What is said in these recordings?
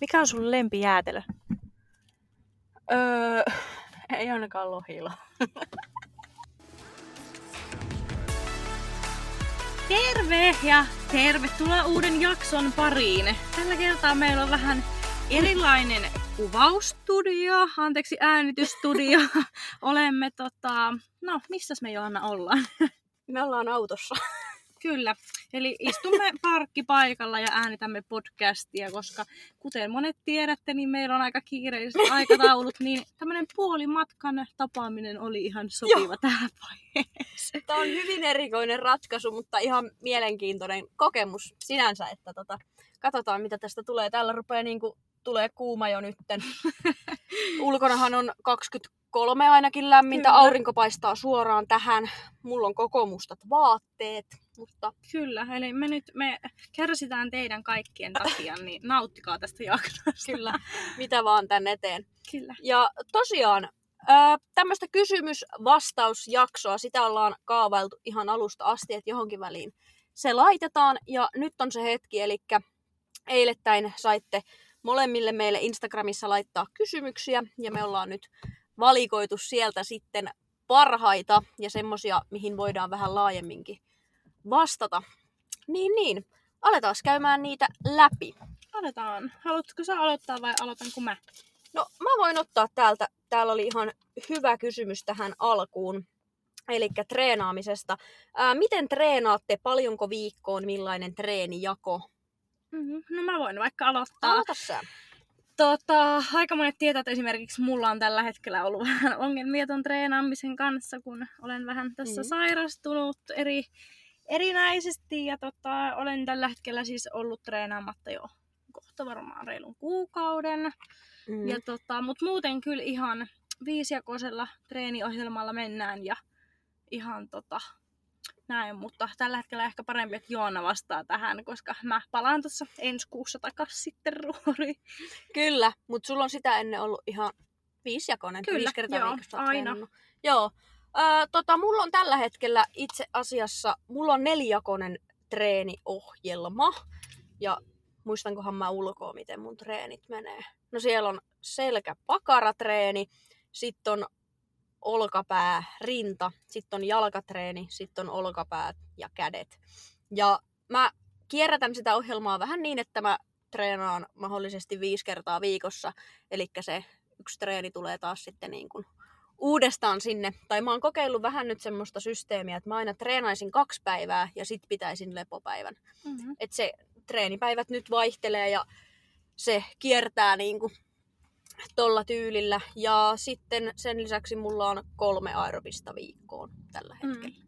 Mikä on sun lempijäätelö? Öö, ei ainakaan lohilo. Terve ja tervetuloa uuden jakson pariin. Tällä kertaa meillä on vähän erilainen kuvaustudio, anteeksi äänitystudio. Olemme tota, no missäs me Johanna ollaan? Me ollaan autossa. Kyllä, eli istumme parkkipaikalla ja äänitämme podcastia, koska kuten monet tiedätte, niin meillä on aika kiireiset aikataulut, niin tämmöinen puolimatkan tapaaminen oli ihan sopiva Joo. tähän vaiheeseen. Tämä on hyvin erikoinen ratkaisu, mutta ihan mielenkiintoinen kokemus sinänsä, että tota, katsotaan mitä tästä tulee. Täällä rupeaa niin kuin, tulee kuuma jo nytten. Ulkonahan on 23 ainakin lämmintä, Kyllä. aurinko paistaa suoraan tähän. Mulla on koko mustat vaatteet mutta... Kyllä, eli me nyt me kärsitään teidän kaikkien takia, niin nauttikaa tästä jaksosta. Kyllä, mitä vaan tänne eteen. Kyllä. Ja tosiaan, tämmöistä kysymys-vastausjaksoa, sitä ollaan kaavailtu ihan alusta asti, että johonkin väliin se laitetaan. Ja nyt on se hetki, eli eilettäin saitte molemmille meille Instagramissa laittaa kysymyksiä, ja me ollaan nyt valikoitu sieltä sitten parhaita ja semmosia, mihin voidaan vähän laajemminkin vastata. Niin, niin. Aletaan käymään niitä läpi. Aletaan. Haluatko sä aloittaa vai aloitanko mä? No, mä voin ottaa täältä. Täällä oli ihan hyvä kysymys tähän alkuun. Eli treenaamisesta. Ää, miten treenaatte? Paljonko viikkoon? Millainen treenijako? Mm-hmm. No mä voin vaikka aloittaa. Aloita sä. Tota, aika monet tietää, että esimerkiksi mulla on tällä hetkellä ollut vähän ongelmia ton treenaamisen kanssa, kun olen vähän tässä mm-hmm. sairastunut eri erinäisesti ja tota, olen tällä hetkellä siis ollut treenaamatta jo kohta varmaan reilun kuukauden. Mm. Ja tota, mut muuten kyllä ihan viisijakoisella treeniohjelmalla mennään ja ihan tota, näin, mutta tällä hetkellä ehkä parempi, että Joona vastaa tähän, koska mä palaan tuossa ensi kuussa takas sitten ruoriin. Kyllä, mutta sulla on sitä ennen ollut ihan viisijakoinen, Kyllä, viisi kertaa joo, aina. Treenannut. Joo, Öö, tota, mulla on tällä hetkellä itse asiassa, mulla on nelijakoinen treeniohjelma. Ja muistankohan mä ulkoa, miten mun treenit menee. No siellä on selkä-pakaratreeni, sitten on olkapää, rinta, sitten on jalkatreeni, sitten on olkapäät ja kädet. Ja mä kierrätän sitä ohjelmaa vähän niin, että mä treenaan mahdollisesti viisi kertaa viikossa. Eli se yksi treeni tulee taas sitten niin kuin uudestaan sinne. Tai mä oon kokeillut vähän nyt semmoista systeemiä, että mä aina treenaisin kaksi päivää ja sit pitäisin lepopäivän. Mm-hmm. Että se treenipäivät nyt vaihtelee ja se kiertää niinku tolla tyylillä. Ja sitten sen lisäksi mulla on kolme aerobista viikkoon tällä mm. hetkellä. Mm.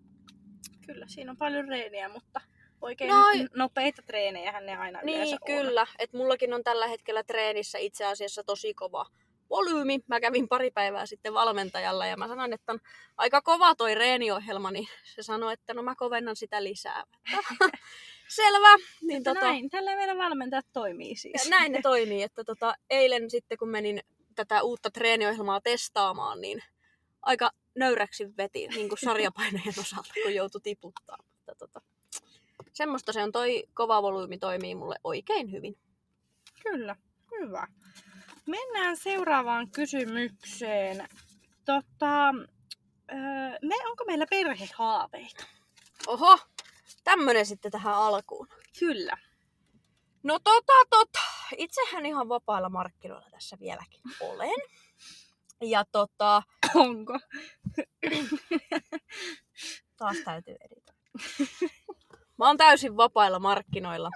Kyllä, siinä on paljon reeniä, mutta oikein no, nopeita treenejä ne aina Niin, kyllä. että mullakin on tällä hetkellä treenissä itse asiassa tosi kova volyymi. Mä kävin pari päivää sitten valmentajalla ja mä sanoin, että on aika kova toi reeniohjelma, niin se sanoi, että no mä kovennan sitä lisää. Selvä. Niin tota, näin, tällä meidän valmentajat toimii siis. Näin ne toimii, että tota, eilen sitten kun menin tätä uutta treeniohjelmaa testaamaan, niin aika nöyräksi veti niin kuin sarjapainojen osalta, kun joutui tiputtaa. Mutta tota, semmoista se on, toi kova volyymi toimii mulle oikein hyvin. Kyllä, hyvä. Mennään seuraavaan kysymykseen. Tota, me, onko meillä perhehaaveita? Oho, tämmönen sitten tähän alkuun. Kyllä. No tota, tota. Itsehän ihan vapailla markkinoilla tässä vieläkin olen. Ja tota... Onko? Taas täytyy editoida. Mä oon täysin vapailla markkinoilla.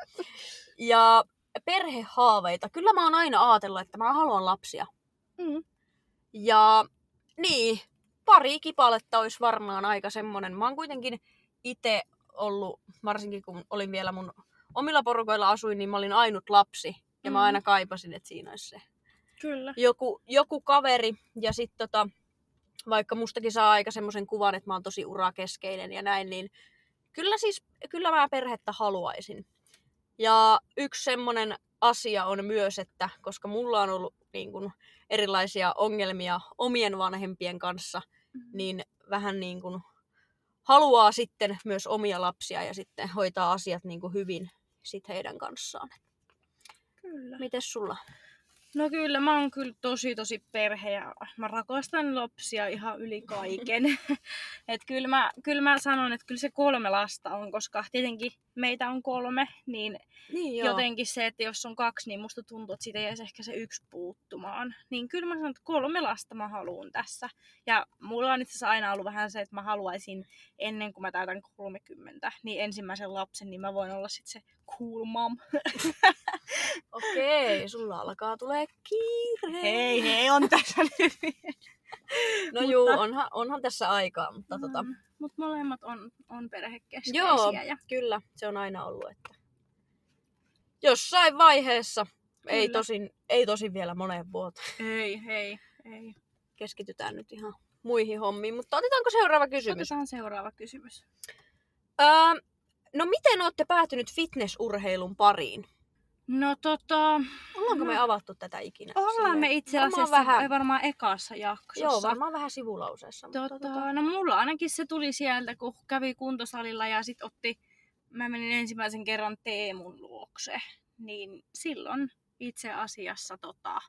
Ja perhehaaveita. Kyllä mä oon aina ajatellut, että mä haluan lapsia. Mm. Ja niin, pari kipaletta olisi varmaan aika semmonen. Mä oon kuitenkin itse ollut, varsinkin kun olin vielä mun omilla porukoilla asuin, niin mä olin ainut lapsi. Ja mm. mä aina kaipasin, että siinä olisi se Kyllä. Joku, joku kaveri. Ja sitten tota, vaikka mustakin saa aika semmoisen kuvan, että mä oon tosi urakeskeinen ja näin, niin kyllä siis, kyllä mä perhettä haluaisin. Ja yksi semmoinen asia on myös, että koska mulla on ollut niin kuin, erilaisia ongelmia omien vanhempien kanssa, mm-hmm. niin vähän niin kuin, haluaa sitten myös omia lapsia ja sitten hoitaa asiat niin kuin, hyvin sit heidän kanssaan. Kyllä. Mites sulla? No kyllä, mä oon kyllä tosi tosi perhe ja mä rakastan lapsia ihan yli kaiken. et kyllä mä, kyllä mä sanon, että kyllä se kolme lasta on, koska tietenkin meitä on kolme, niin, Niin joo. jotenkin se, että jos on kaksi, niin musta tuntuu, että siitä jäisi ehkä se yksi puuttumaan. Niin kyllä mä sanon, että kolme lasta mä haluan tässä. Ja mulla on itse asiassa aina ollut vähän se, että mä haluaisin ennen kuin mä täytän 30, niin ensimmäisen lapsen, niin mä voin olla sitten se cool mom. Okei, sulla alkaa tulee kiire. Hei, hei, on tässä nyt. No mutta- juu, onhan, onhan tässä aikaa, mutta tota, Mm, Mutta molemmat on, on perhekeskeisiä. Joo. Ja, kyllä, se on aina ollut, että jossain vaiheessa, ei Kyllä. tosin, ei tosin vielä moneen vuoteen, ei, ei, ei. keskitytään nyt ihan muihin hommiin, mutta otetaanko seuraava kysymys? Otetaan seuraava kysymys. Öö, no miten olette päätynyt fitnessurheilun pariin? No tota, Ollaanko me No. avattu tätä ikinä? ollaan Silleen, me itse asiassa vähän- varmaan ekassa jaksossa. Joo, varmaan vähän sivulauseessa. Mutta tota, Tota, no mulla ainakin se tuli sieltä, kun kävi kuntosalilla ja sit otti, mä menin ensimmäisen kerran Teemun luokse, niin silloin itse asiassa tota,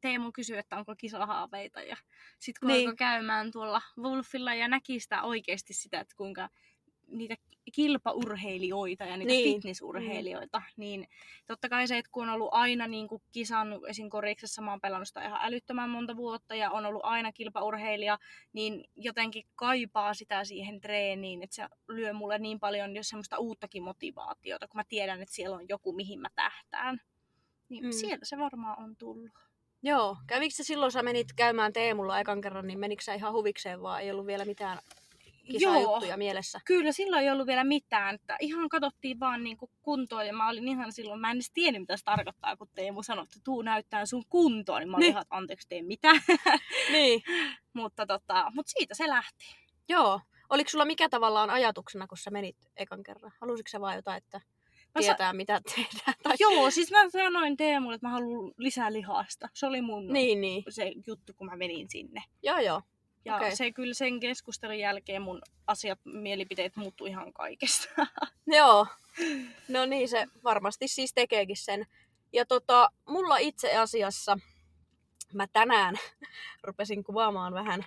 Teemu kysyi, että onko kisahaaveita ja sitten kun niin. alkoi käymään tuolla Wolfilla ja näki sitä oikeasti sitä, että kuinka niitä kilpaurheilijoita ja niitä Niin. fitnessurheilijoita, mm. niin totta kai se, että kun on ollut aina niin kuin kisannut esim. koriksessa, mä oon pelannut sitä ihan älyttömän monta vuotta ja on ollut aina kilpaurheilija, niin jotenkin kaipaa sitä siihen treeniin, että se lyö mulle niin paljon jos semmoista uuttakin motivaatiota, kun mä tiedän, että siellä on joku, mihin mä tähtään. Niin Mm. sieltä se varmaan on tullut. Joo, kävikö silloin, sä menit käymään Teemulla ekan kerran, niin menikö sä ihan huvikseen vaan, ei ollut vielä mitään kisajuttuja mielessä? Kyllä, silloin ei ollut vielä mitään. Että ihan katsottiin vaan niin kuntoa ja mä olin ihan silloin, mä en edes tiennyt mitä se tarkoittaa, kun Teemu sanoi, että tuu näyttää sun kuntoa, niin mä olin Niin. ihan, anteeksi, tee mitään. Niin. mutta, tota, mutta siitä se lähti. Joo. Oliko sulla mikä tavallaan ajatuksena, kun sä menit ekan kerran? Halusitko sä vaan jotain, että Mä sa- tietää mitä tehdään? Tai... Joo, siis mä sanoin Teemulle, että mä haluan lisää lihasta. Se oli mun Niin, niin. se juttu, kun mä menin sinne. Joo, joo. Ja okay. se kyllä sen keskustelun jälkeen mun asiat, mielipiteet muuttui ihan kaikesta. Joo. No niin, se varmasti siis tekeekin sen. Ja tota, mulla itse asiassa, mä tänään rupesin kuvaamaan vähän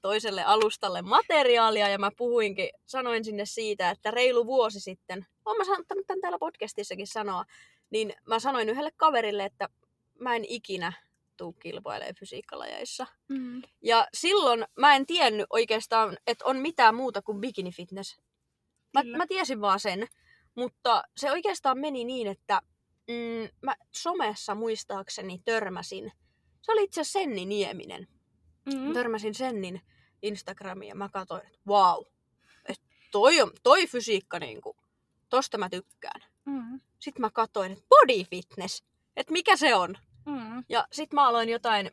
toiselle alustalle materiaalia ja mä puhuinkin, sanoin sinne siitä, että reilu vuosi sitten, oon mä saattanut tämän täällä podcastissakin sanoa, niin mä sanoin yhdelle kaverille, että mä en ikinä tuu kilpailemaan fysiikkalajeissa. Mm. Ja silloin mä en tiennyt oikeastaan, että on mitään muuta kuin bikini fitness. Mä, Kyllä. mä tiesin vaan sen, mutta se oikeastaan meni niin, että mm, mä somessa muistaakseni törmäsin. Se oli itse asiassa Senni Nieminen. Mm. Mm. Törmäsin Sennin Instagramiin ja mä katsoin, että wow, että toi, on, toi fysiikka niinku, tosta mä tykkään. Mm. Sitten mä katsoin, että body fitness, että mikä se on. Mm. Ja sit mä aloin jotain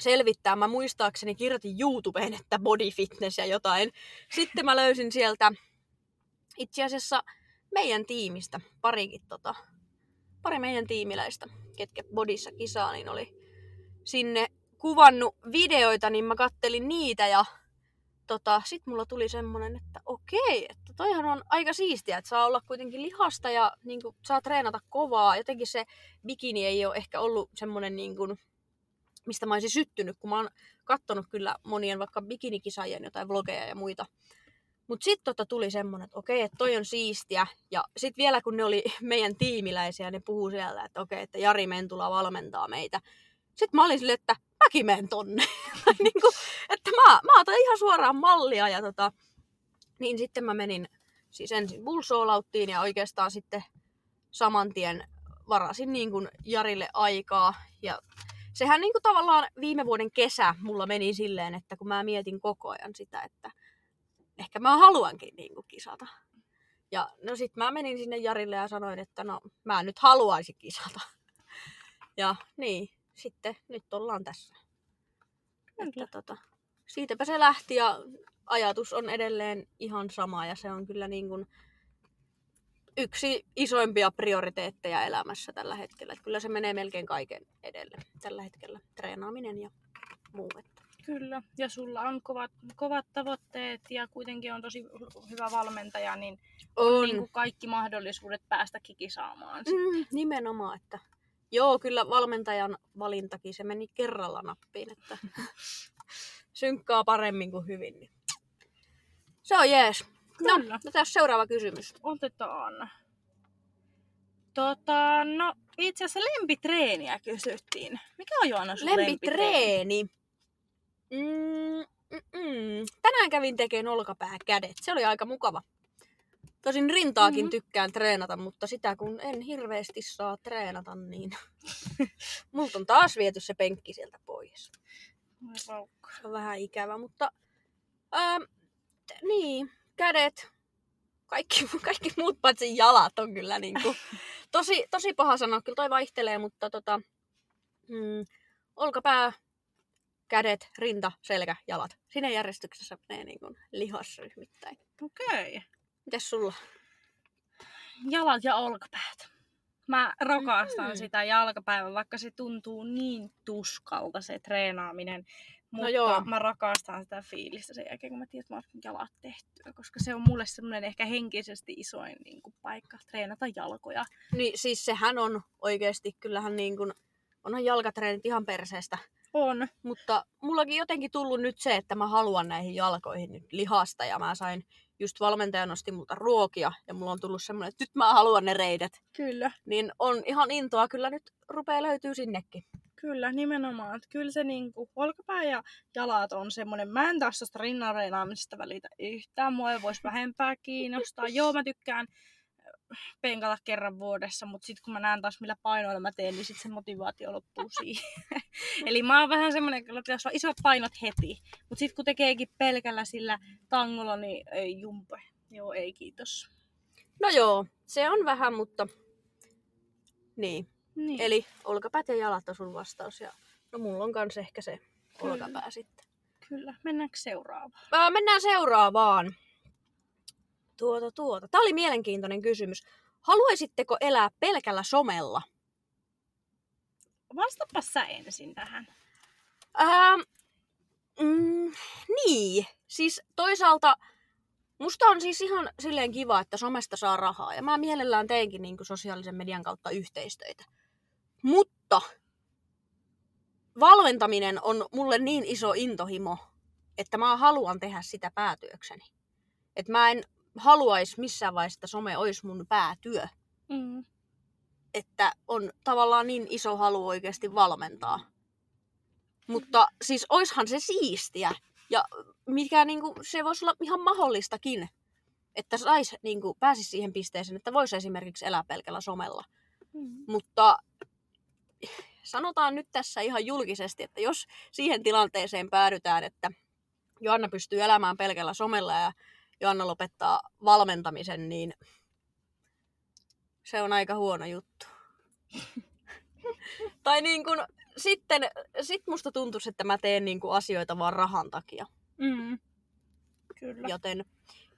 selvittää. Mä muistaakseni kirjoitin YouTubeen, että body fitness ja jotain. Sitten mä löysin sieltä itse asiassa meidän tiimistä parikin tota, pari meidän tiimiläistä, ketkä bodissa kisaa, niin oli sinne kuvannut videoita, niin mä kattelin niitä ja tota, sit mulla tuli semmonen, että okei, että toihan on aika siistiä, että saa olla kuitenkin lihasta ja niin kuin, saa treenata kovaa. Jotenkin se bikini ei ole ehkä ollut semmonen niin kuin, mistä mä olisin syttynyt, kun mä oon kattonut kyllä monien vaikka bikinikisaajien jotain vlogeja ja muita. Mutta sitten tota tuli semmonen, että okei, että toi on siistiä. Ja sitten vielä kun ne oli meidän tiimiläisiä, ne puhuu siellä, että okei, että Jari Mentula valmentaa meitä. Sitten mä olin silleen, että mäkin menen tonne. niin kuin, että mä, mä otan ihan suoraan mallia. Ja tota, niin sitten mä menin siis ensin Bullsoolauttiin ja oikeastaan sitten saman tien varasin niin kuin Jarille aikaa. Ja sehän niin kuin tavallaan viime vuoden kesä mulla meni silleen, että kun mä mietin koko ajan sitä, että ehkä mä haluankin niin kuin kisata. Ja no sit mä menin sinne Jarille ja sanoin, että no mä nyt haluaisin kisata. Ja niin, sitten nyt ollaan tässä. Kyllä. Että, tota, siitäpä se lähti ja ajatus on edelleen ihan sama ja se on kyllä niin kuin yksi isoimpia prioriteetteja elämässä tällä hetkellä. Että kyllä se menee melkein kaiken edelle tällä hetkellä, treenaaminen ja muu. Että. Kyllä, ja sulla on kovat, kovat tavoitteet ja kuitenkin on tosi hy- hyvä valmentaja, niin On. niin kuin kaikki mahdollisuudet päästä kikisaamaan. Mm, nimenomaan, että Joo, kyllä valmentajan valintakin, se meni kerralla nappiin, että synkkaa paremmin kuin hyvin. Niin. Se on jees. No, Kyllä. no tässä seuraava kysymys. Otetaan. Tota, no itse asiassa lempitreeniä kysyttiin. Mikä on Joana sun lempitreeni? Lempitreeni. Mm, mm, mm. Tänään kävin tekemään olkapääkädet. Se oli aika mukava. Tosin rintaakin Mhm. tykkään treenata, mutta sitä kun en hirveästi saa treenata, niin multa on taas viety se penkki sieltä pois. Se on vähän ikävä, mutta ähm, niin, kädet, kaikki, kaikki muut paitsi jalat on kyllä niinku, tosi, tosi paha sanoa, kyllä toi vaihtelee, mutta tota, mm, olkapää, kädet, rinta, selkä, jalat. Siinä järjestyksessä menee niinku lihasryhmittäin. Okei. Mites sulla? Jalat ja olkapäät. Mä rakastan Mhm. sitä jalkapäivää, vaikka se tuntuu niin tuskalta se treenaaminen. Mutta joo. mä rakastan sitä fiilistä sen jälkeen, kun mä tiedän, että mä oon jalat tehtyä. Koska se on mulle semmoinen ehkä henkisesti isoin niin kuin, paikka treenata jalkoja. Niin siis sehän on oikeesti, kyllähän niin kuin, onhan jalkatreenit ihan perseestä. On. Mutta mullakin jotenkin tullut nyt se, että mä haluan näihin jalkoihin nyt lihasta ja mä sain just valmentaja nosti multa ruokia ja mulla on tullut semmoinen, että nyt mä haluan ne reidet. Kyllä. Niin on ihan intoa kyllä nyt rupeaa löytyy sinnekin. Kyllä, nimenomaan. Että Kyllä se niinku, olkapää ja jalat on semmoinen, mä en taas tosta rinnanreinaamisesta välitä yhtään, mua ei voisi vähempää kiinnostaa. Joo, mä tykkään äh, penkata kerran vuodessa, mutta sitten kun mä näen taas millä painoilla mä teen, niin sitten se motivaatio loppuu siihen. Eli mä oon vähän semmoinen, että pitäisi olla isot painot heti, mutta sitten kun tekeekin pelkällä sillä tangolla, niin ei jumpe. Joo, ei kiitos. No joo, se on vähän, mutta niin. Niin. Eli olkapäät ja jalat on sun vastaus ja no mulla on kans ehkä se Kyllä. olkapää sitten. Kyllä, mennäänkö seuraavaan? Ää, mennään seuraavaan. Tuota, tuota. Tämä oli mielenkiintoinen kysymys. Haluaisitteko elää pelkällä somella? Vastapa sä ensin tähän. Ähm, mm, niin, siis toisaalta musta on siis ihan silleen kiva, että somesta saa rahaa. Ja mä mielellään teenkin niin sosiaalisen median kautta yhteistöitä. Mutta valmentaminen on mulle niin iso intohimo, että mä haluan tehdä sitä päätyökseni. Että mä en haluaisi missään vaiheessa, että some olisi mun päätyö. Mm. Että on tavallaan niin iso halu oikeasti valmentaa. Mutta siis oishan se siistiä. Ja mikä niinku, se voisi olla ihan mahdollistakin, että sais, niinku, pääsisi siihen pisteeseen, että voisi esimerkiksi elää pelkällä somella. Mm. Mutta sanotaan nyt tässä ihan julkisesti, että jos siihen tilanteeseen päädytään, että Joanna pystyy elämään pelkällä somella ja Joanna lopettaa valmentamisen, niin se on aika huono juttu. tai niin kun, sitten sit musta tuntuisi, että mä teen niin kun asioita vaan rahan takia. Mm. Kyllä. Joten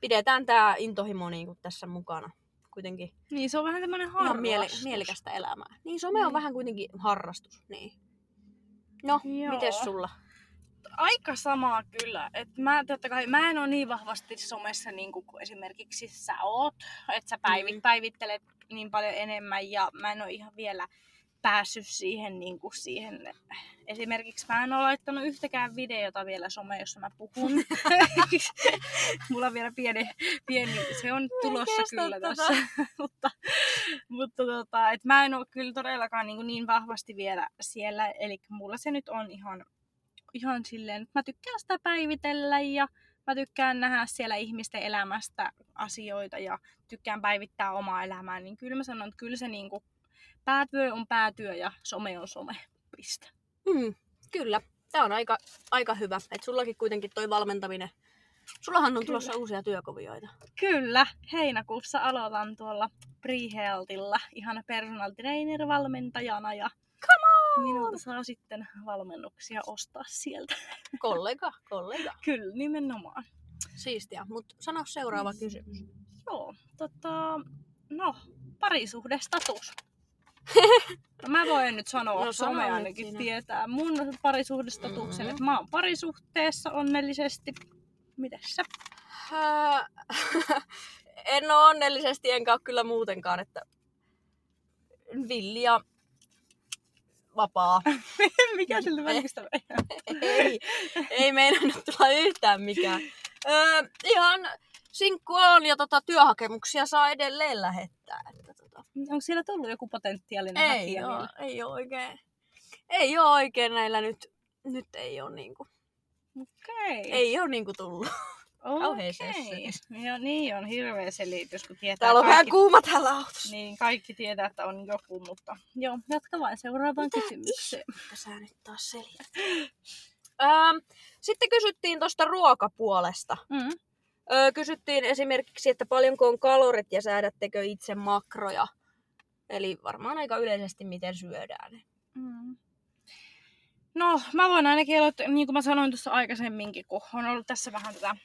pidetään tämä intohimo niin kun tässä mukana. Kuitenkin Niin, se on vähän tämmönen ihan harrastus. miele- mielekästä elämää. Niin some on Niin. vähän kuitenkin harrastus. Niin. No, Joo. mites sulla? Aika samaa kyllä. Et mä, totta kai, mä en ole niin vahvasti somessa niin kuin esimerkiksi sä oot. Että sä päivit, Mm. päivittelet niin paljon enemmän ja mä en ole ihan vielä päässyt siihen, niin kuin siihen. Esimerkiksi mä en ole laittanut yhtäkään videota vielä someen, jossa mä puhun. Mulla on vielä pieni, pieni se on tulossa kyllä tätä. tässä. mutta mutta tota, et mä en ole kyllä todellakaan niin, niin vahvasti vielä siellä. Eli mulla se nyt on ihan, ihan silleen, että mä tykkään sitä päivitellä ja mä tykkään nähdä siellä ihmisten elämästä asioita ja tykkään päivittää omaa elämää. Niin kyllä mä sanon, että kyllä se niinku, päätyö on päätyö ja some on some. Piste. Mm, kyllä. Tämä on aika, aika hyvä. Et sullakin kuitenkin toi valmentaminen. Sullahan on Kyllä. tulossa uusia työkuvioita. Kyllä, heinäkuussa aloitan tuolla Prehealthilla ihan personal trainer valmentajana ja minulta saa sitten valmennuksia ostaa sieltä. Kollega, kollega. Kyllä, nimenomaan. Siistiä. Mutta sano seuraava kysymys. Joo, tota, no, parisuhdestatus. Mä voin nyt sanoa, No no, some ainakin sinä. tietää mun parisuhdestatuksen, Mhm. mm-hmm. että mä oon parisuhteessa onnellisesti. Mites sä? En ole onnellisesti, enkä ole kyllä muutenkaan, että Villi ja vapaa. Mikä siltä välistä ei, ei meinannut tulla yhtään mikään. Öö, ihan sinkku on ja tota, työhakemuksia saa edelleen lähettää. Että, tota. Onko siellä tullut joku potentiaalinen ei hakija oo, vielä? ei ole oikein. Ei ole oikein näillä nyt. Nyt ei ole niinku, Okei. ei ole niinku tullut. Okei. sesseli. Joo, niin on hirveä selitys, kun tietää Täällä on vähän kaikki, kuuma täällä autossa. niin kaikki tietää, että on joku, mutta joo, jatka vain seuraavaan kysymykseen. Mitä sä nyt taas selität? Ähm, sitten kysyttiin tuosta ruokapuolesta. Mm. Öö, kysyttiin esimerkiksi, että paljonko on kalorit ja säädättekö itse makroja. Eli varmaan aika yleisesti, miten syödään. Mm. No, mä voin ainakin aloittaa, niin kuin mä sanoin tuossa aikaisemminkin, kun on ollut tässä vähän tätä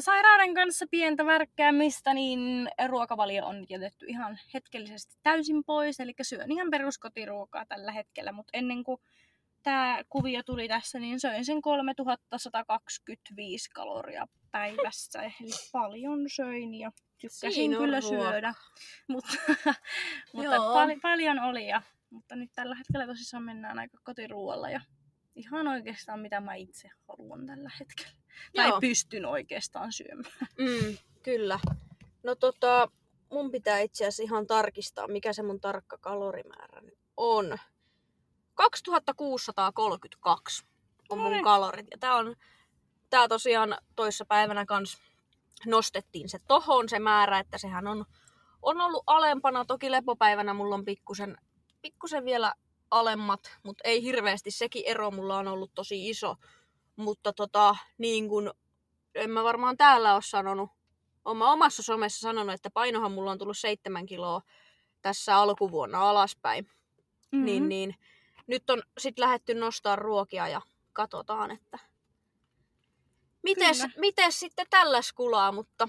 sairauden kanssa pientä värkkäämistä, niin ruokavalio on jätetty ihan hetkellisesti täysin pois. Eli syön ihan peruskotiruokaa tällä hetkellä, mutta ennen kuin tämä kuvio tuli tässä, niin söin sen 3125 kaloria päivässä. Eli paljon söin ja tykkäsin Siinä on kyllä ruoka. syödä. Mutta, mutta pal- paljon oli. Ja, mutta nyt tällä hetkellä tosissaan mennään aika kotiruoalla ja ihan oikeastaan mitä mä itse haluan tällä hetkellä. Tai Joo. pystyn oikeastaan syömään. Mm, kyllä. No tota, mun pitää itse asiassa ihan tarkistaa, mikä se mun tarkka kalorimäärä nyt on. 2632 on mun kalorit. Ja tää on, tää tosiaan toissa päivänä kans nostettiin se tohon se määrä, että sehän on, on ollut alempana. Toki lepopäivänä mulla on pikkusen, pikkusen vielä alemmat, mutta ei hirveästi. Sekin ero mulla on ollut tosi iso. Mutta tota, niin kun, en mä varmaan täällä ole sanonut, Olen mä omassa somessa sanonut, että painohan mulla on tullut seitsemän kiloa tässä alkuvuonna alaspäin. Mm-hmm. Niin, niin nyt on sitten lähetty nostaa ruokia ja katsotaan, että mites, Kyllä. mites sitten tällä skulaa, mutta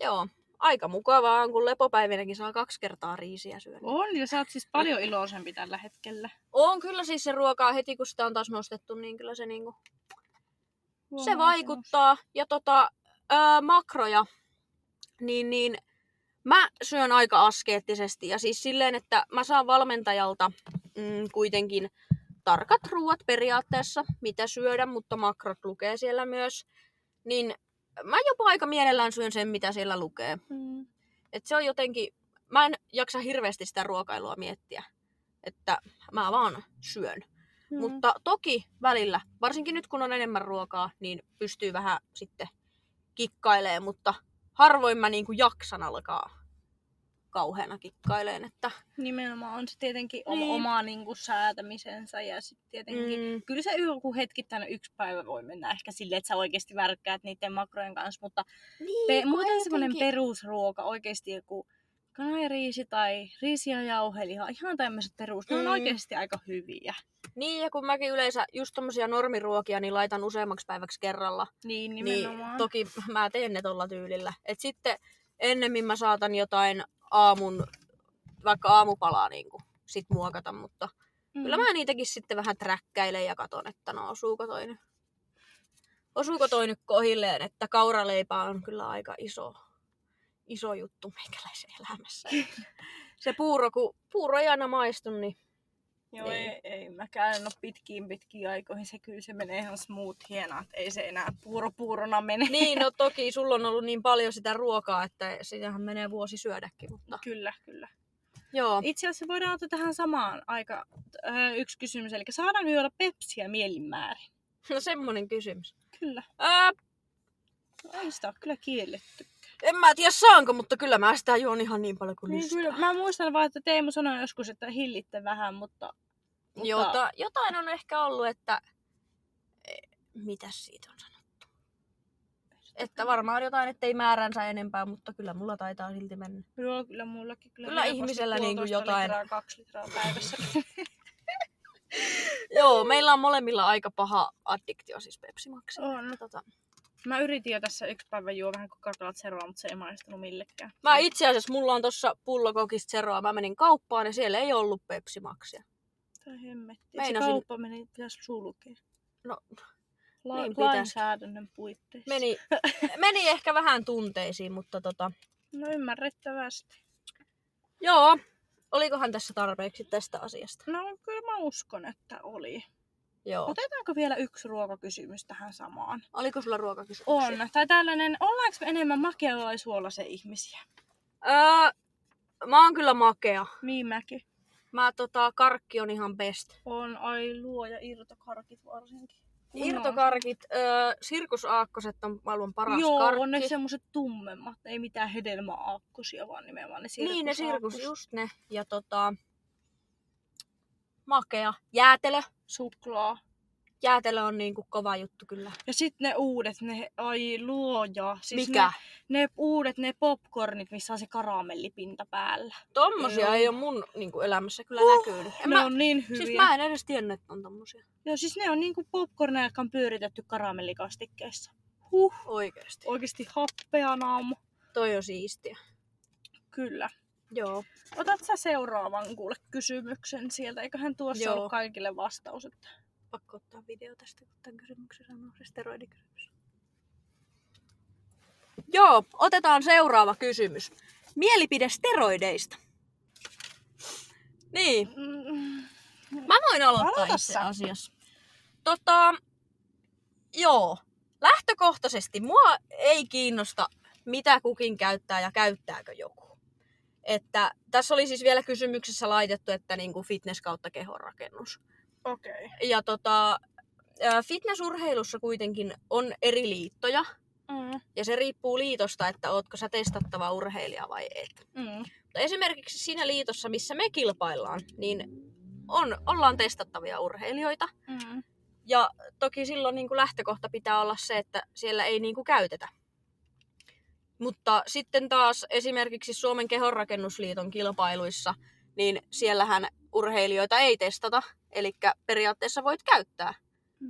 joo, aika mukavaa on, kun lepopäivinäkin saa kaksi kertaa riisiä syödä. On, ja sä oot siis paljon iloisempi tällä hetkellä. On kyllä siis se ruokaa heti, kun sitä on taas nostettu, niin kyllä se niinku, se vaikuttaa. Ja tota, öö, makroja, niin, niin mä syön aika askeettisesti. Ja siis silleen, että mä saan valmentajalta mm, kuitenkin tarkat ruuat periaatteessa, mitä syödä, mutta makrot lukee siellä myös. Niin mä jopa aika mielellään syön sen, mitä siellä lukee. Mm. Et se on jotenkin, mä en jaksa hirveästi sitä ruokailua miettiä. Että mä vaan syön. Mm. Mutta toki välillä, varsinkin nyt kun on enemmän ruokaa, niin pystyy vähän sitten kikkailemaan, mutta harvoin mä niinku jaksan alkaa kauheana kikkaileen, että Nimenomaan on se tietenkin Niin. niin. oma niin kuin, säätämisensä ja sitten tietenkin mm, kyllä se joku hetkittäinen yksi päivä voi mennä ehkä silleen, että sä oikeasti värkkäät niiden makrojen kanssa, mutta niin, pe- muuten semmoinen perusruoka oikeasti joku kanariisi tai riisi ja jauheliha, ihan tämmöiset perus, ne on Mm. oikeasti aika hyviä. Niin, ja kun mäkin yleensä just tommosia normiruokia, niin laitan useammaksi päiväksi kerralla. Niin Niin nimenomaan. toki mä teen ne tolla tyylillä. Et sitten ennemmin mä saatan jotain aamun, vaikka aamupalaa niin kuin, sit muokata, mutta mm. Kyllä mä niitäkin sitten vähän träkkäilen ja katon, että no osuuko toi nyt, osuuko toi nyt kohilleen, että kauraleipä on kyllä aika iso, iso juttu meikäläisen elämässä. Se puuro, kun puuro ei aina maistu, niin Joo, Niin. ei, ei mäkään en ole pitkiin pitkiin aikoihin. Se kyllä se menee ihan smooth hienoa, että ei se enää puuro puurona mene. niin no toki sulla on ollut niin paljon sitä ruokaa, että sitähän menee vuosi syödäkin, mutta Kyllä, kyllä. joo. Itse asiassa voidaan ottaa tähän samaan aika äh, yksi kysymys, eli saadaanko juoda pepsiä mielinmäärin? No semmonen kysymys. Kyllä. Ää, Ei sitä ole kyllä kielletty. en mä tiedä saanko, mutta kyllä mä sitä juon ihan niin paljon kuin Niin lystää. kyllä, mä muistan vaan, että Teemu sanoi joskus, että hillitte vähän, mutta... mutta Jota, jotain on ehkä ollut, että... e, Mitäs siitä on sanottu? Että varmaan jotain, ettei määränsä enempää, mutta kyllä mulla taitaa silti mennä. Joo, kyllä mullakin. Kyllä, Kyllä ihmisellä niinku puolitoista jotain- Litraa, kaksi litraa päivässä. Joo, meillä on molemmilla aika paha addiktio siis Pepsi on. Tota. Mä yritin jo tässä yksi päivä juo vähän Coca-Colat Zeroa, mutta se ei maistunut millekään. Mä itse asiassa, mulla on tossa pullokokista seroa. Mä menin kauppaan ja siellä ei ollut Pepsi Tai hemmetti. Se Meinasin- kauppa meni, pitäisi sulkea. No, La- niin lainsäädännön puitteissa. meni, meni ehkä vähän tunteisiin, mutta tota... No ymmärrettävästi. Joo, olikohan tässä tarpeeksi tästä asiasta? No kyllä mä uskon, että oli. Joo. Otetaanko vielä yksi ruokakysymys tähän samaan? Oliko sulla ruokakysymyksiä? On. Tai tällainen, ollaanko me enemmän makealla vai suolaisen ihmisiä? Öö, mä oon kyllä makea. Niin mäkin. Mä tota, karkki on ihan best. On, ai luoja irtokarkit varsinkin. Kunnon- Irtokarkit, öö, sirkusaakkoset on maailman paras Joo, karkki. on ne semmoset tummemmat, ei mitään hedelmäaakkosia, vaan nimenomaan ne sirkusaakkoset. Niin, ne sirkus, just ne. Ja tota, makea. Jäätelö. Suklaa. Jäätelö on niinku kova juttu kyllä. Ja sitten ne uudet, ne, ai luoja. Siis Mikä? Ne, ne uudet, ne popcornit, missä on se karamellipinta päällä. Tommosia Joo. ei ole mun niinku, elämässä kyllä Huh, näkynyt. En ne mä, on niin hyviä. siis mä en edes tiennyt, että on tommosia. Joo, siis ne on niinku popcorneja, jotka on pyöritetty karamellikastikkeessa. Huh, Oikeesti. oikeesti happea naamu. Toi on siistiä. Kyllä. Joo. Otat sä seuraavan kuule kysymyksen sieltä, eiköhän tuossa Joo. ollut kaikille vastaus. Että... Pakko ottaa video tästä, kun tämän kysymyksen sanoo se steroidikysymys. Joo, otetaan seuraava kysymys. Mielipide steroideista. Niin, Mä voin aloittaa Aloita itse asiassa. Tota, joo. Lähtökohtaisesti mua ei kiinnosta, mitä kukin käyttää ja käyttääkö joku. Että tässä oli siis vielä kysymyksessä laitettu, että niinku fitness kautta kehonrakennus. Okei. Ja tota, fitnessurheilussa kuitenkin on eri liittoja. Mm, Ja se riippuu liitosta, että ootko sä testattava urheilija vai et. mm, Mutta esimerkiksi siinä liitossa, missä me kilpaillaan, niin on, ollaan testattavia urheilijoita. mm. Ja toki silloin niin kuin lähtökohta pitää olla se, että siellä ei niin kuin käytetä. Mutta sitten taas esimerkiksi Suomen kehonrakennusliiton kilpailuissa, niin siellähän urheilijoita ei testata, eli periaatteessa voit käyttää.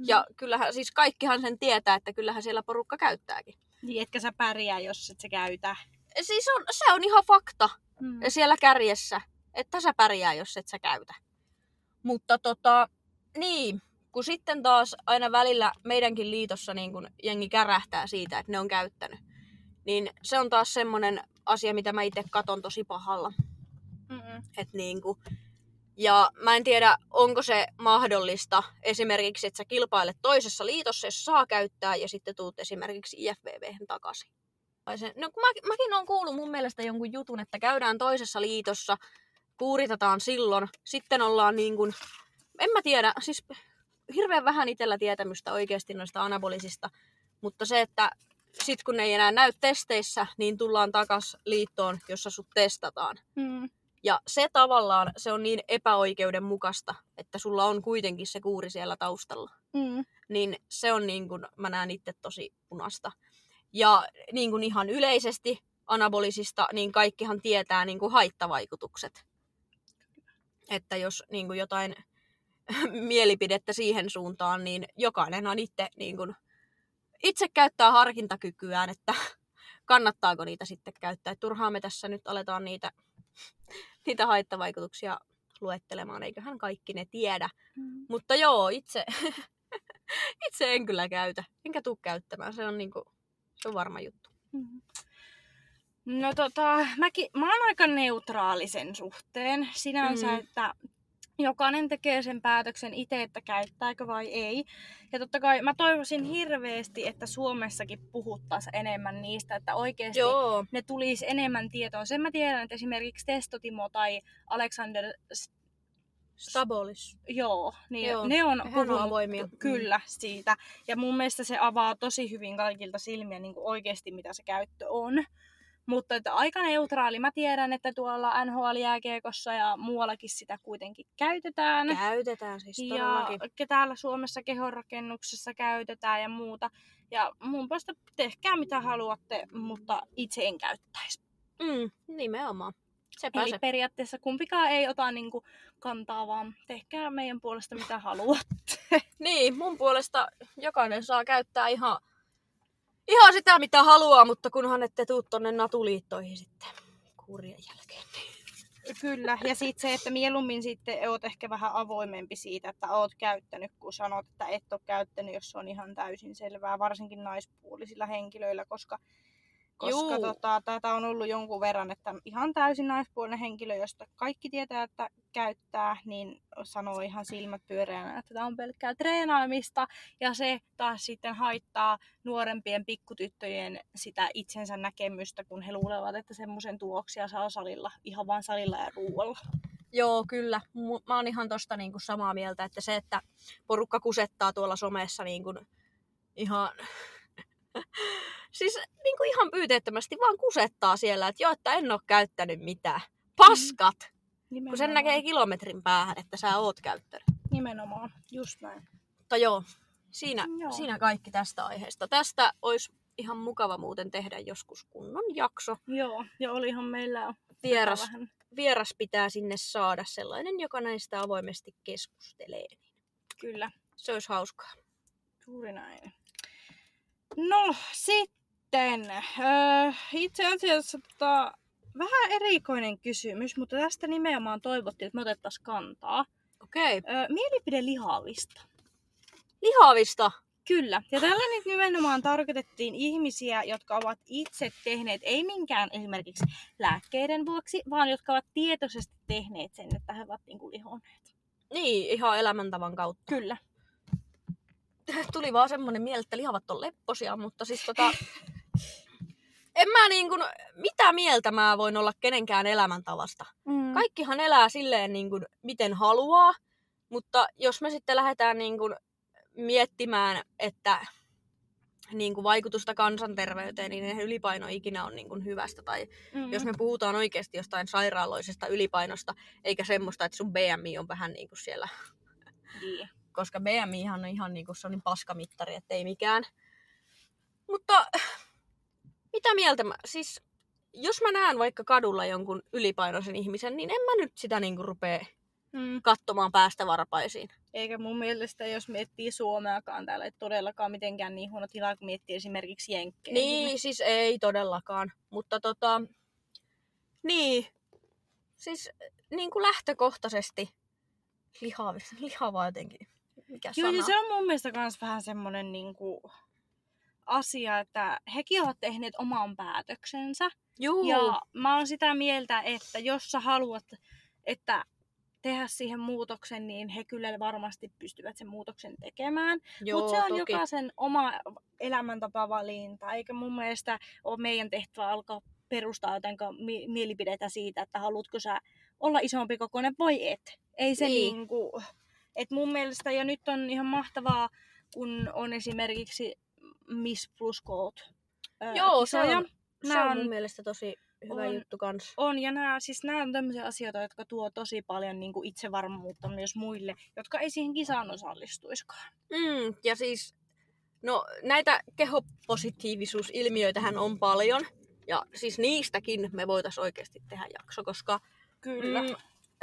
Ja kyllähän, siis kaikkihan sen tietää, että kyllähän siellä porukka käyttääkin. Niin, etkä sä pärjää, jos et sä käytä. Siis on, se on ihan fakta Mm. siellä kärjessä, että sä pärjää, jos et sä käytä. Mutta tota, niin, kun sitten taas aina välillä meidänkin liitossa niin kun jengi kärähtää siitä, että ne on käyttänyt, niin se on taas semmonen asia, mitä mä itse katon tosi pahalla. Mm-mm. Et niin kuin, ja mä en tiedä, onko se mahdollista esimerkiksi, että sä kilpailet toisessa liitossa, jos saa käyttää, ja sitten tuut esimerkiksi IFBB takaisin. No mä, mäkin olen kuullut mun mielestä jonkun jutun, että käydään toisessa liitossa, kuuritetaan silloin, sitten ollaan niin kuin, en mä tiedä, siis hirveän vähän itsellä tietämystä oikeasti noista anabolisista, mutta se, että sit kun ne ei enää näy testeissä, niin tullaan takas liittoon, jossa sut testataan. Mm. Ja se tavallaan, se on niin epäoikeudenmukaista, että sulla on kuitenkin se kuuri siellä taustalla. Mm. Niin se on niin kuin, mä näen itse tosi punasta. Ja niin kuin ihan yleisesti anabolisista, niin kaikkihan tietää niin kuin haittavaikutukset. Että jos niin kuin jotain mielipidettä siihen suuntaan, niin jokainenhan itse, niin kuin, itse käyttää harkintakykyään, että kannattaako niitä sitten käyttää. Et turhaan me tässä nyt aletaan niitä, niitä haittavaikutuksia luettelemaan, eiköhän kaikki ne tiedä. Mm. Mutta joo, itse, itse en kyllä käytä, enkä tuu käyttämään. Se on, niinku, se on varma juttu. Mm. No tota, mäkin, mä oon aika neutraali sen suhteen. Sinänsä, Mm. mm. että jokainen tekee sen päätöksen itse, että käyttääkö vai ei. Ja totta kai mä toivoisin hirveästi, että Suomessakin puhuttaisiin enemmän niistä, että oikeasti Joo, ne tulisi enemmän tietoa. Sen mä tiedän, että esimerkiksi Testotimo tai Alexander, Stabolis. joo, niin Joo, ne on puhunut avoimia. ky- kyllä siitä. Ja mun mielestä se avaa tosi hyvin kaikilta silmiä niin kuin oikeasti, mitä se käyttö on. Mutta että aika neutraali. Mä tiedän, että tuolla NHL-jääkiekossa ja muuallakin sitä kuitenkin käytetään. Käytetään siis ja todellakin. ke- täällä Suomessa kehonrakennuksessa käytetään ja muuta. Ja mun puolesta tehkää mitä haluatte, mutta itse en käyttäisi. Mm, nimenomaan. Sepä Eli se. periaatteessa kumpikaan ei ota niinku kantaa, vaan tehkää meidän puolesta mitä haluatte. Niin, mun puolesta jokainen saa käyttää ihan, ihan sitä, mitä haluaa, mutta kunhan ette tuu tonne natuliittoihin sitten kuurien jälkeen. Kyllä, ja sitten se, että mieluummin sitten oot ehkä vähän avoimempi siitä, että oot käyttänyt, kun sanot, että et ole käyttänyt, jos se on ihan täysin selvää, varsinkin naispuolisilla henkilöillä, koska Koska Juu. tota, tätä on ollut jonkun verran, että ihan täysin naispuolinen henkilö, josta kaikki tietää, että käyttää, niin sanoo ihan silmät pyöreänä, että tämä on pelkkää treenaamista. Ja se taas sitten haittaa nuorempien pikkutyttöjen sitä itsensä näkemystä, kun he luulevat, että semmoisen tuloksia saa salilla, ihan vaan salilla ja ruualla. Joo, kyllä. Mä oon ihan tosta niinku samaa mieltä, että se, että porukka kusettaa tuolla somessa niinku ihan... siis niinku ihan pyyteettömästi vaan kusettaa siellä, että joo, että en oo käyttänyt mitään. Paskat! Kun sen näkee kilometrin päähän, että sä oot käyttänyt. Nimenomaan, just näin. Mutta joo, siinä, Joo. siinä kaikki tästä aiheesta. Tästä olisi ihan mukava muuten tehdä joskus kunnon jakso. Joo, ja olihan meillä Vieras, vähän vieras pitää sinne saada sellainen, joka näistä avoimesti keskustelee. Kyllä, Se olisi hauskaa. juuri näin. No sitten, öö, itse asiassa tota, vähän erikoinen kysymys, mutta tästä nimenomaan toivottiin, että me otettaisiin kantaa. Okei. Okay. Öö, mielipide lihavista. Lihavista. Kyllä. Ja tällä nyt nimenomaan tarkoitettiin ihmisiä, jotka ovat itse tehneet, ei minkään esimerkiksi lääkkeiden vuoksi, vaan jotka ovat tietoisesti tehneet sen, että he ovat niin kuin lihonneet. Niin, ihan elämäntavan kautta. Kyllä. Tuli vaan semmonen mieli, että lihavat on lepposia, mutta siis tota... en mä niin kuin, mitä mieltä mä voin olla kenenkään elämäntavasta. Mm. Kaikkihan elää silleen niin kuin, miten haluaa, mutta jos me sitten lähdetään niin kuin, miettimään, että niin kuin vaikutusta kansanterveyteen, niin eihän ylipaino ikinä on niin kuin hyvästä. Tai Mm. jos me puhutaan oikeasti jostain sairaaloisesta ylipainosta, eikä semmoista, että sun BMI on vähän niin kuin siellä Niin. koska BMI on ihan niinku sellainen paskamittari, että ei mikään. Mutta mitä mieltä mä, siis jos mä näen vaikka kadulla jonkun ylipainoisen ihmisen, niin en mä nyt sitä niinku rupee Mm. katsomaan päästä varpaisiin. Eikä mun mielestä, jos miettii Suomeakaan täällä, ei todellakaan mitenkään niin huono tila, kun miettii esimerkiksi Jenkkejä. Niin, siis ei todellakaan. Mutta tota, niin, siis niin kuin lähtökohtaisesti lihava, lihava jotenkin. Mikä Joo, sana? se on mun mielestä myös vähän semmoinen niinku asia, että hekin ovat tehneet oman päätöksensä. Juu. Ja mä oon sitä mieltä, että jos sä haluat, että tehdä siihen muutoksen, niin he kyllä varmasti pystyvät sen muutoksen tekemään. Mutta se on toki. jokaisen oma elämäntapavalinta, eikä mun mielestä ole meidän tehtävä alkaa perustaa jotenka mi- mielipidettä siitä, että haluatko sä olla isompi kokoinen vai et. Ei se Niin. niinku... Et mun mielestä, ja nyt on ihan mahtavaa, kun on esimerkiksi Miss Plus Gold Joo, se kisoja. on, se on mun on- mielestä tosi hyvä on- juttu kans. On, ja nämä, siis nämä on tämmöisiä asioita, jotka tuo tosi paljon niin kuin itsevarmuutta myös muille, jotka ei siihen kisaan osallistuiskaan. Mm, ja siis, no näitä kehopositiivisuusilmiöitähän on paljon. Ja siis niistäkin me voitais oikeasti tehdä jakso, koska Kyllä. mm,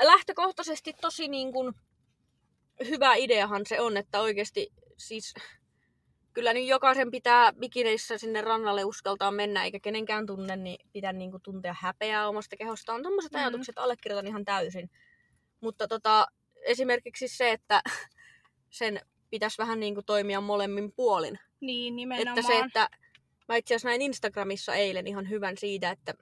lähtökohtaisesti tosi niin kuin, hyvä ideahan se on, että oikeasti siis kyllä nyt jokaisen pitää bikineissä sinne rannalle uskaltaa mennä, eikä kenenkään tunne, niin pitää niin kuin, tuntea häpeää omasta kehostaan. Tuommoiset Mm. ajatukset allekirjoitan ihan täysin. Mutta tota, esimerkiksi se, että sen pitäisi vähän niin kuin toimia molemmin puolin. Niin, nimenomaan. Että se, että mä itse asiassa näin Instagramissa eilen ihan hyvän siitä, että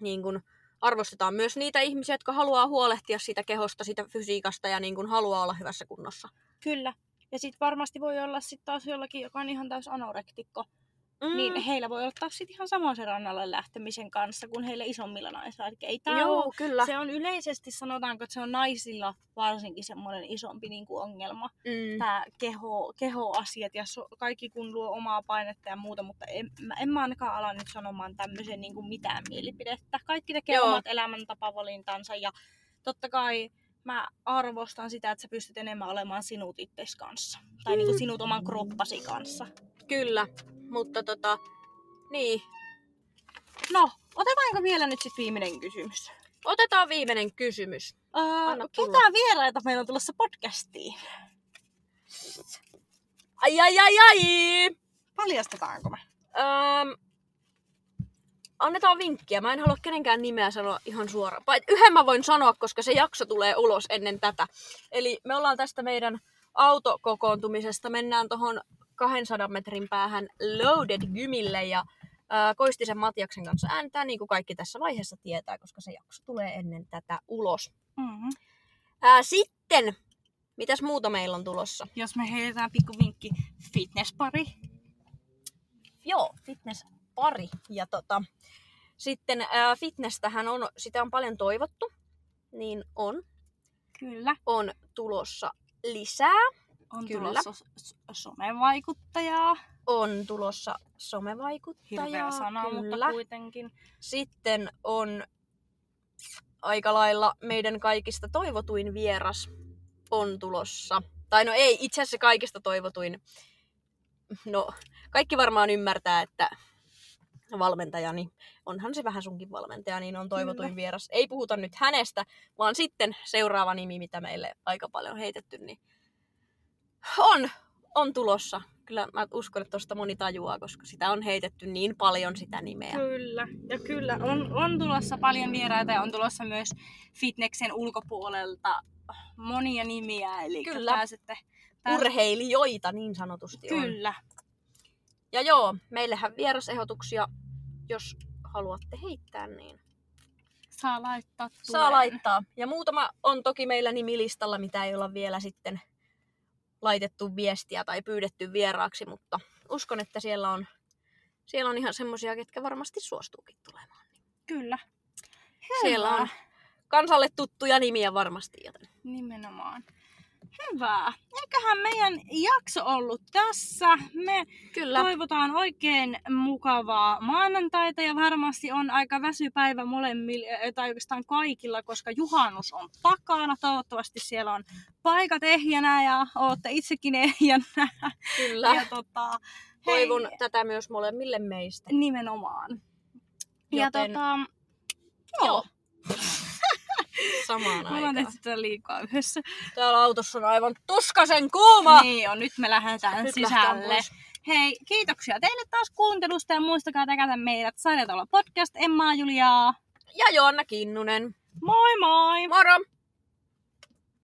niin kun arvostetaan myös niitä ihmisiä, jotka haluaa huolehtia siitä kehosta, siitä fysiikasta ja niin kun haluaa olla hyvässä kunnossa. Kyllä. Ja sitten varmasti voi olla sitten taas jollakin, joka on ihan täys anorektikko, Mm. niin heillä voi olla taas sit ihan samoin se rannalle lähtemisen kanssa kuin heille isommilla naisilla. Eli ei tää Joo, oo- kyllä. se on yleisesti, sanotaanko, että se on naisilla varsinkin semmoinen isompi niin kuin ongelma. Mm. Tämä keho, kehoasiat ja so, kaikki kun luo omaa painetta ja muuta, mutta en, mä, en mä ainakaan ala nyt sanomaan tämmöisen niin kuin mitään mielipidettä. Kaikki tekee Joo. omat elämäntapavalintansa ja totta kai mä arvostan sitä, että sä pystyt enemmän olemaan sinut itses kanssa. Tai niin kuin sinut oman kroppasi kanssa. Kyllä, mutta tota, niin. No, otetaanko vielä nyt sitten viimeinen kysymys? Otetaan viimeinen kysymys. Uh, Anna tulla. ketä vieraita meillä on tulossa podcastiin? Ai ai ai ai! Paljastetaanko me? Öm, annetaan vinkkiä. Mä en halua kenenkään nimeä sanoa ihan suoraan. Vai yhden mä voin sanoa, koska se jakso tulee ulos ennen tätä. Eli me ollaan tästä meidän autokokoontumisesta. Mennään tohon 200 metrin päähän Loaded Gymille ja ää, Koistisen Matiaksen kanssa ääntää, niin kuin kaikki tässä vaiheessa tietää, koska se jakso tulee ennen tätä ulos. Mm-hmm. Ää, sitten, mitäs muuta meillä on tulossa? Jos me heitetään pikku vinkki, fitnesspari. Joo, fitnesspari. Ja tota, sitten ää, fitnesstähän on, sitä on paljon toivottu, niin on, Kyllä. on tulossa lisää. On Kyllä. tulossa somevaikuttajaa. On tulossa somevaikuttajaa. Hirveä sana, kyllä. mutta kuitenkin. Sitten on aika lailla meidän kaikista toivotuin vieras on tulossa. Tai no ei, itse asiassa kaikista toivotuin. No, kaikki varmaan ymmärtää, että valmentajani, onhan se vähän sunkin valmentaja, niin on toivotuin Kyllä. vieras. Ei puhuta nyt hänestä, vaan sitten seuraava nimi, mitä meille aika paljon on heitetty, niin on, on tulossa. Kyllä mä uskon, että tosta moni tajuaa, koska sitä on heitetty niin paljon sitä nimeä. Kyllä. Ja kyllä on, on tulossa paljon vieraita ja on tulossa myös fitneksen ulkopuolelta monia nimiä. Eli Kyllä. pääsette... pääs- urheilijoita niin sanotusti on. Ja joo, meillähän vierasehdotuksia, jos haluatte heittää, niin Saa laittaa saa tuleen. laittaa. Ja muutama on toki meillä nimilistalla, mitä ei olla vielä sitten laitettu viestiä tai pyydetty vieraaksi, mutta uskon, että siellä on, siellä on ihan semmosia, ketkä varmasti suostuukin tulemaan. Kyllä. Siellä on kansalle tuttuja nimiä varmasti, joten Nimenomaan. Hyvä. Eiköhän meidän jakso ollut tässä. Me kyllä. toivotaan oikein mukavaa maanantaita ja varmasti on aika väsypäivä molemmilla, eh, tai oikeastaan kaikilla, koska juhannus on takana. Toivottavasti siellä on paikat ehjänä ja ootte itsekin ehjänä. Kyllä. Ja tota, Toivon hei, tätä myös molemmille meistä. nimenomaan. Ja Joten- tota, joo. Samaan Me ollaan aikaan. tehty tätä liikaa yhdessä. Täällä autossa on aivan tuskasen kuuma. Niin on, nyt me lähdetään Nyt sisälle. Hei, kiitoksia teille taas kuuntelusta ja muistakaa täkätä meidät Sarjatalo podcast, Emma Juliaa. Ja Joanna Kinnunen. Moi moi! Moro!